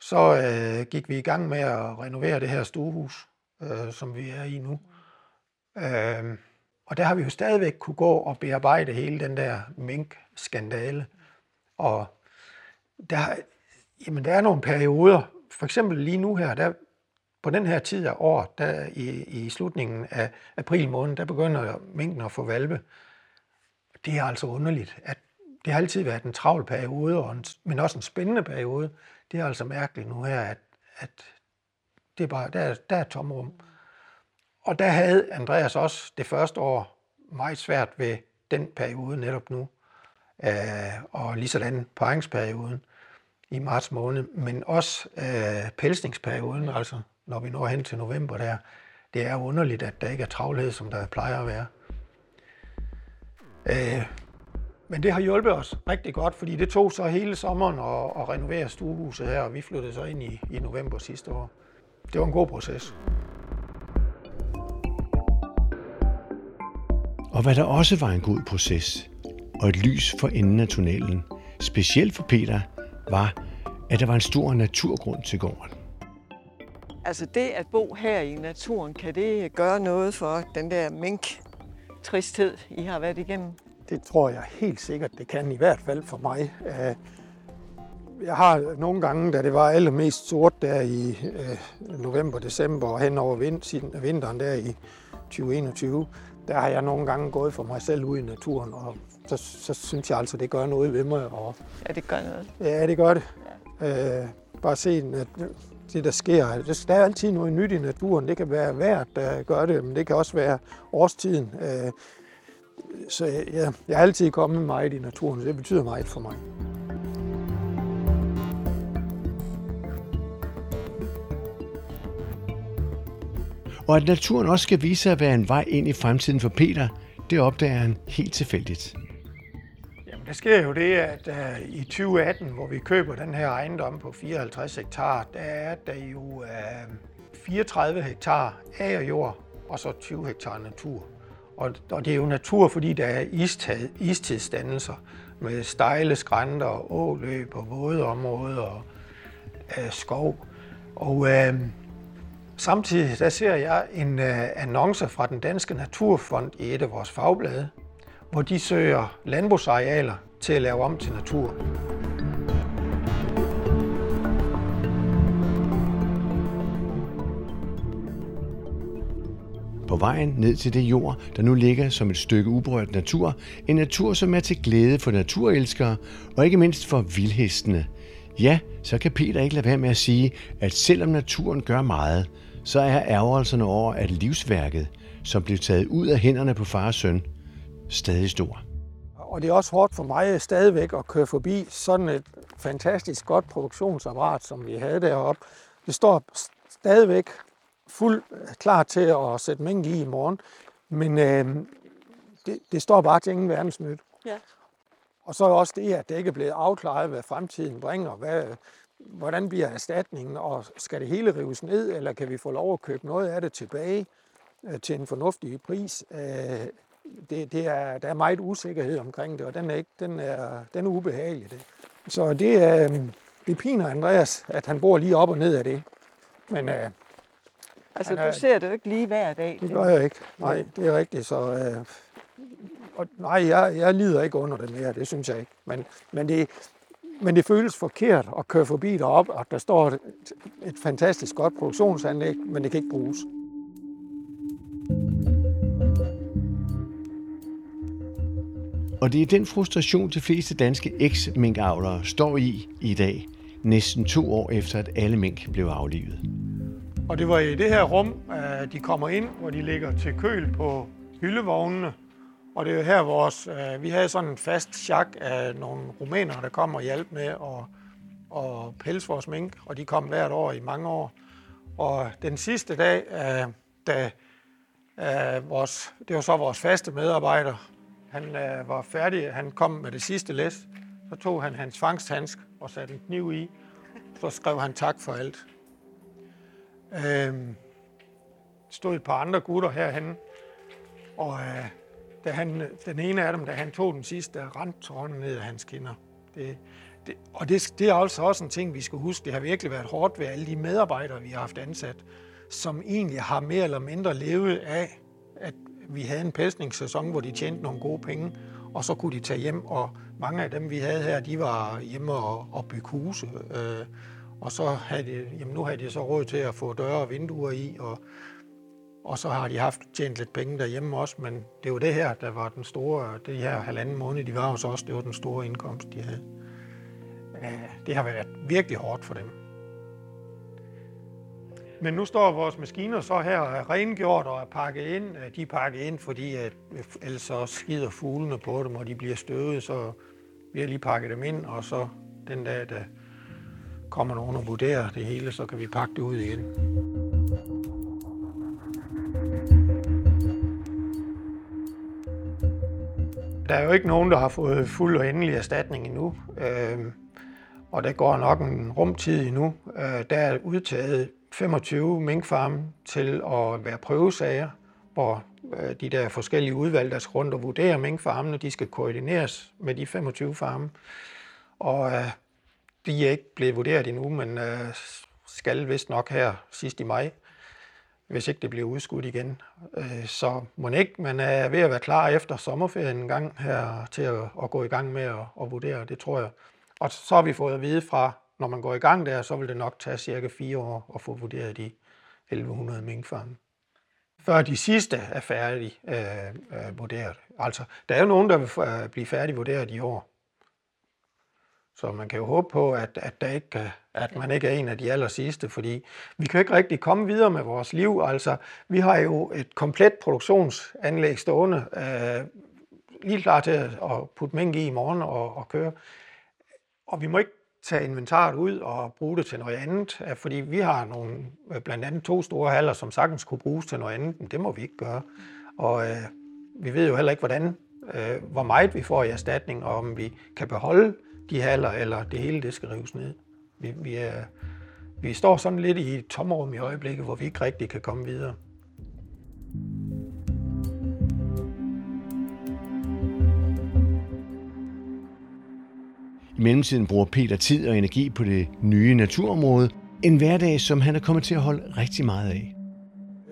så øh, gik vi i gang med at renovere det her stuehus, øh, som vi er i nu. Øh, og der har vi jo stadigvæk kunne gå og bearbejde hele den der mink-skandale. Og der, jamen, der er nogle perioder, for eksempel lige nu her, der, på den her tid af år, der i, i slutningen af april måned, der begynder minken at få valpe. Det er altså underligt, at det har altid været en travl periode, og en, men også en spændende periode. Det er altså mærkeligt nu her, at, at det er bare, der, er, der er tomrum. Og der havde Andreas også det første år meget svært ved den periode netop nu, øh, og lige sådan paringsperioden i marts måned, men også øh, pelsningsperioden, altså når vi når hen til november der. Det er underligt, at der ikke er travlhed, som der plejer at være. Øh, men det har hjulpet os rigtig godt, fordi det tog så hele sommeren at, at renovere stuehuset her, og vi flyttede så ind i, i november sidste år. Det var en god proces. Og hvad der også var en god proces, og et lys for enden af tunnelen, specielt for Peter, var, at der var en stor naturgrund til gården. Altså det at bo her i naturen, kan det gøre noget for den der mink-tristhed, I har været igennem? Det tror jeg helt sikkert, det kan, i hvert fald for mig. Øh, jeg har nogle gange, da det var allermest sort der i øh, november, december og hen over vinteren der i 2021, der har jeg nogle gange gået for mig selv ud i naturen, og så, så synes jeg altså, det gør noget ved mig. Og, ja, det gør noget. Ja, det gør det. Ja. Øh, bare se at det, der sker. Altså, der er altid noget nyt i naturen. Det kan være vejret, der gør det, men det kan også være årstiden. Øh, så ja, jeg er altid kommet meget i naturen, så det betyder meget for mig. Og at naturen også skal vise sig at være en vej ind i fremtiden for Peter, det opdager han helt tilfældigt. Jamen, der sker jo det, at uh, i 2018, hvor vi køber den her ejendom på 54 hektar, der er der jo øh, uh, 34 hektar agerjord og så 20 hektar natur. Og, og det er jo natur, fordi der er istad, istidsdannelser med stejle skrænter, åløb og våde områder og uh, skov. Og uh, Samtidig der ser jeg en uh, annonce fra den Danske Naturfond i et af vores fagblade, hvor de søger landbrugsarealer til at lave om til natur. På vejen ned til det jord, der nu ligger som et stykke uberørt natur, en natur, som er til glæde for naturelskere og ikke mindst for vildhestene. Ja, så kan Peter ikke lade være med at sige, at selvom naturen gør meget, så er ærgerelserne over, at livsværket, som blev taget ud af hænderne på far og søn, stadig stor. Og det er også hårdt for mig stadigvæk at køre forbi sådan et fantastisk godt produktionsapparat, som vi havde deroppe. Det står stadigvæk fuldt klar til at sætte mængde i i morgen, men øh, det, det står bare til ingen verdensnyt. Ja. Og så er også det, at det ikke er blevet afklaret, hvad fremtiden bringer, hvad, hvordan bliver erstatningen, og skal det hele rives ned, eller kan vi få lov at købe noget af det tilbage øh, til en fornuftig pris? Øh, det, det er, der er meget usikkerhed omkring det, og den er, ikke, den er, den er ubehagelig. Det. Så det, er, øh, det piner Andreas, at han bor lige op og ned af det. Men, øh, altså, er, du ser det jo ikke lige hver dag. Det gør jeg ikke. Nej, det er rigtigt. Så, øh, og nej, jeg, jeg lider ikke under det mere, det synes jeg ikke. Men, men det, men det føles forkert at køre forbi derop, og der står et, et fantastisk godt produktionsanlæg, men det kan ikke bruges. Og det er den frustration, de fleste danske eks-minkavlere står i i dag, næsten to år efter, at alle mink blev aflivet. Og det var i det her rum, de kommer ind, hvor de ligger til køl på hyldevognene, og det er jo her vores, øh, vi havde sådan en fast chak af nogle rumænere, der kom og hjalp med at, at pelse vores mink, og de kom hvert år i mange år. Og den sidste dag, øh, da øh, vores, det var så vores faste medarbejder, han øh, var færdig, han kom med det sidste læs, så tog han hans fangsthandsk og satte en kniv i, så skrev han tak for alt. Øh, stod et par andre gutter herhen, og øh, da han, den ene af dem, da han tog den sidste, der rendte tårnen ned af hans kinder. Det, det, og det, det er altså også en ting, vi skal huske. Det har virkelig været hårdt ved alle de medarbejdere, vi har haft ansat, som egentlig har mere eller mindre levet af, vi havde en pæsningssæson, hvor de tjente nogle gode penge, og så kunne de tage hjem, og mange af dem, vi havde her, de var hjemme og, og bygge huse. Øh, og så havde de, jamen nu havde de så råd til at få døre og vinduer i, og, og så har de haft tjent lidt penge derhjemme også, men det var det her, der var den store, det her halvanden måned, de var hos os, det var den store indkomst, de havde. Øh, det har været virkelig hårdt for dem. Men nu står vores maskiner så her og er rengjort og er pakket ind. Øh, de er pakket ind, fordi at ellers så skider fuglene på dem, og de bliver støvet, så vi har lige pakket dem ind, og så den dag, der kommer nogen og vurderer det hele, så kan vi pakke det ud igen. Der er jo ikke nogen, der har fået fuld og endelig erstatning endnu, øh, og der går nok en rumtid endnu. Øh, der er udtaget 25 minkfarme til at være prøvesager, hvor øh, de der forskellige udvalg, der skal rundt og vurdere minkfarmene, de skal koordineres med de 25 farme. Og øh, de er ikke blevet vurderet endnu, men øh, skal vist nok her sidst i maj, hvis ikke det bliver udskudt igen. Øh, så må ikke, man er ved at være klar efter sommerferien en gang her til at, at gå i gang med at, at vurdere, det tror jeg. Og så har vi fået at vide fra, når man går i gang der, så vil det nok tage cirka fire år at få vurderet de 1100 minkfarme. Før de sidste er færdige øh, øh, vurderet. Altså, der er jo nogen, der vil øh, blive færdig vurderet i år. Så man kan jo håbe på, at, at, der ikke, øh, at man ikke er en af de aller sidste, fordi vi kan ikke rigtig komme videre med vores liv. Altså, vi har jo et komplet produktionsanlæg stående, øh, lige klar til at putte mink i i morgen og, og køre. Og vi må ikke tage inventaret ud og bruge det til noget andet, fordi vi har nogle, øh, blandt andet to store haller, som sagtens kunne bruges til noget andet, men det må vi ikke gøre. Og øh, vi ved jo heller ikke, hvordan, øh, hvor meget vi får i erstatning, og om vi kan beholde de haller, eller det hele det skal rives ned. Vi, vi, er, vi står sådan lidt i et tomrum i øjeblikket, hvor vi ikke rigtig kan komme videre. I mellemtiden bruger Peter tid og energi på det nye naturområde. En hverdag, som han er kommet til at holde rigtig meget af.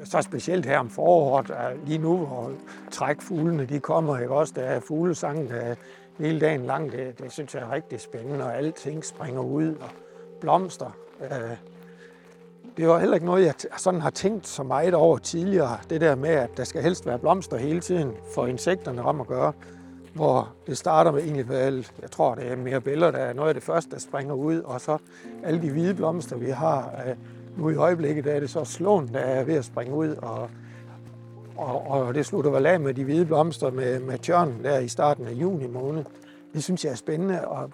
Så specielt her om foråret, lige nu, hvor trækfuglene de kommer, ikke også? Der er fuglesang der hele dagen lang. Det, det synes jeg er rigtig spændende, og alting springer ud, og blomster. Øh, det var heller ikke noget, jeg sådan har tænkt så meget over tidligere. Det der med, at der skal helst være blomster hele tiden for insekterne om at gøre. Hvor det starter med egentlig, jeg tror, det er mere billeder, der er noget af det første, der springer ud. Og så alle de hvide blomster, vi har. Øh, nu i øjeblikket der er det så slåen, der er ved at springe ud. Og, og, og det slutter vel af med de hvide blomster med, med tjørnen der i starten af juni måned. Det synes jeg er spændende, og,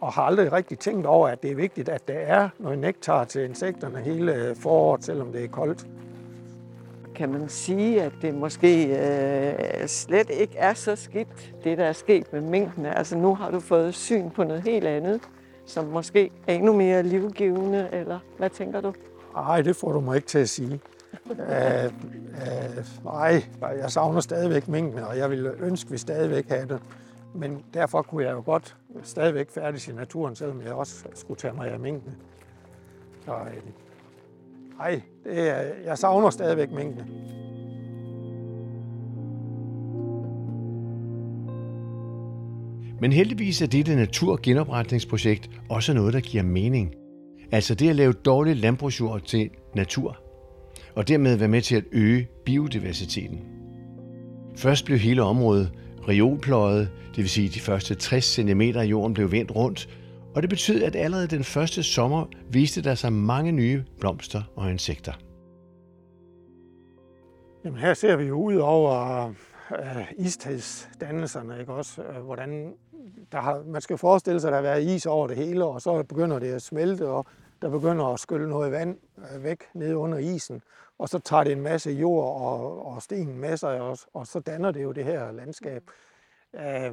og har aldrig rigtig tænkt over, at det er vigtigt, at der er noget nektar til insekterne hele øh, foråret, selvom det er koldt. Kan man sige, at det måske øh, slet ikke er så skidt, det der er sket med mængdene? Altså nu har du fået syn på noget helt andet, som måske er endnu mere livgivende, eller hvad tænker du? Nej, det får du mig ikke til at sige. Æh, øh, nej, jeg savner stadigvæk mængden, og jeg ville ønske, at vi stadigvæk havde det. Men derfor kunne jeg jo godt stadigvæk færdig i naturen, selvom jeg også skulle tage mig af mængden. Så øh, nej, det er, jeg savner stadigvæk mængden. Men heldigvis er dette naturgenopretningsprojekt også noget, der giver mening. Altså det at lave dårlig landbrugsjord til natur og dermed være med til at øge biodiversiteten. Først blev hele området reolpløjet, det vil sige de første 60 cm af jorden blev vendt rundt, og det betød, at allerede den første sommer viste der sig mange nye blomster og insekter. Jamen her ser vi jo ud over øh, istidsdannelserne, ikke også? Øh, hvordan der har, man skal forestille sig, at der har været is over det hele, og så begynder det at smelte, og der begynder at skylle noget vand øh, væk ned under isen og så tager det en masse jord og, og sten med sig, og, og så danner det jo det her landskab. Øh,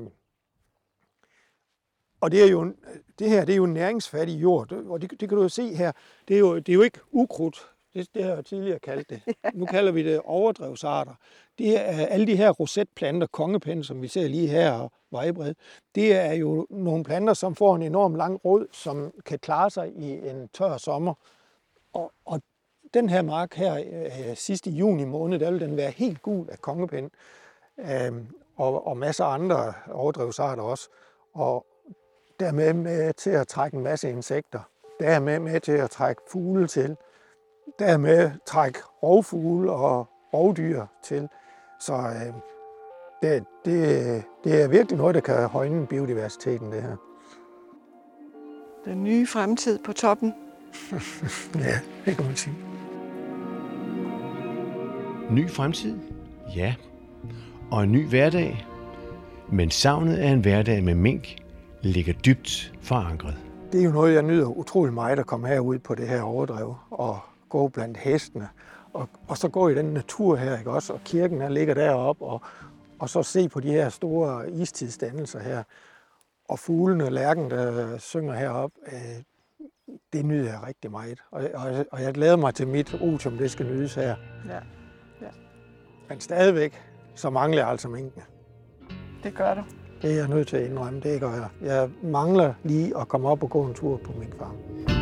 og det, er jo, det her det er jo næringsfattig jord, og det, det kan du jo se her. Det er jo, det er jo ikke ukrudt. Det, det har jeg tidligere kaldt det. Nu kalder vi det overdrevsarter. Det er alle de her rosetplanter, kongepinde, som vi ser lige her og vejbred. Det er jo nogle planter, som får en enorm lang rod, som kan klare sig i en tør sommer. Og, og den her mark her øh, sidste juni måned, der vil den være helt gul af kongepind. Øh, og, og masser af andre overdrevsarter også. Og dermed med til at trække en masse insekter. Dermed med til at trække fugle til. Dermed trække rovfugle og rovdyr til. Så øh, det, det, det er virkelig noget, der kan højne biodiversiteten, det her. Den nye fremtid på toppen. ja, det kan man sige. Ny fremtid? Ja. Og en ny hverdag? Men savnet af en hverdag med mink ligger dybt forankret. Det er jo noget, jeg nyder utrolig meget at komme herud på det her overdrev og gå blandt hestene. Og, og så gå i den natur her, ikke også? Og kirken der ligger deroppe, og, og så se på de her store istidsdannelser her. Og fuglene og lærken, der synger herop, øh, det nyder jeg rigtig meget. Og, og, og jeg glæder mig til mit otium, det skal nydes her. Ja. ja. Men stadigvæk, så mangler jeg altså minkene. Det gør du. Det er jeg nødt til at indrømme, det gør jeg. Jeg mangler lige at komme op og gå en tur på min farm.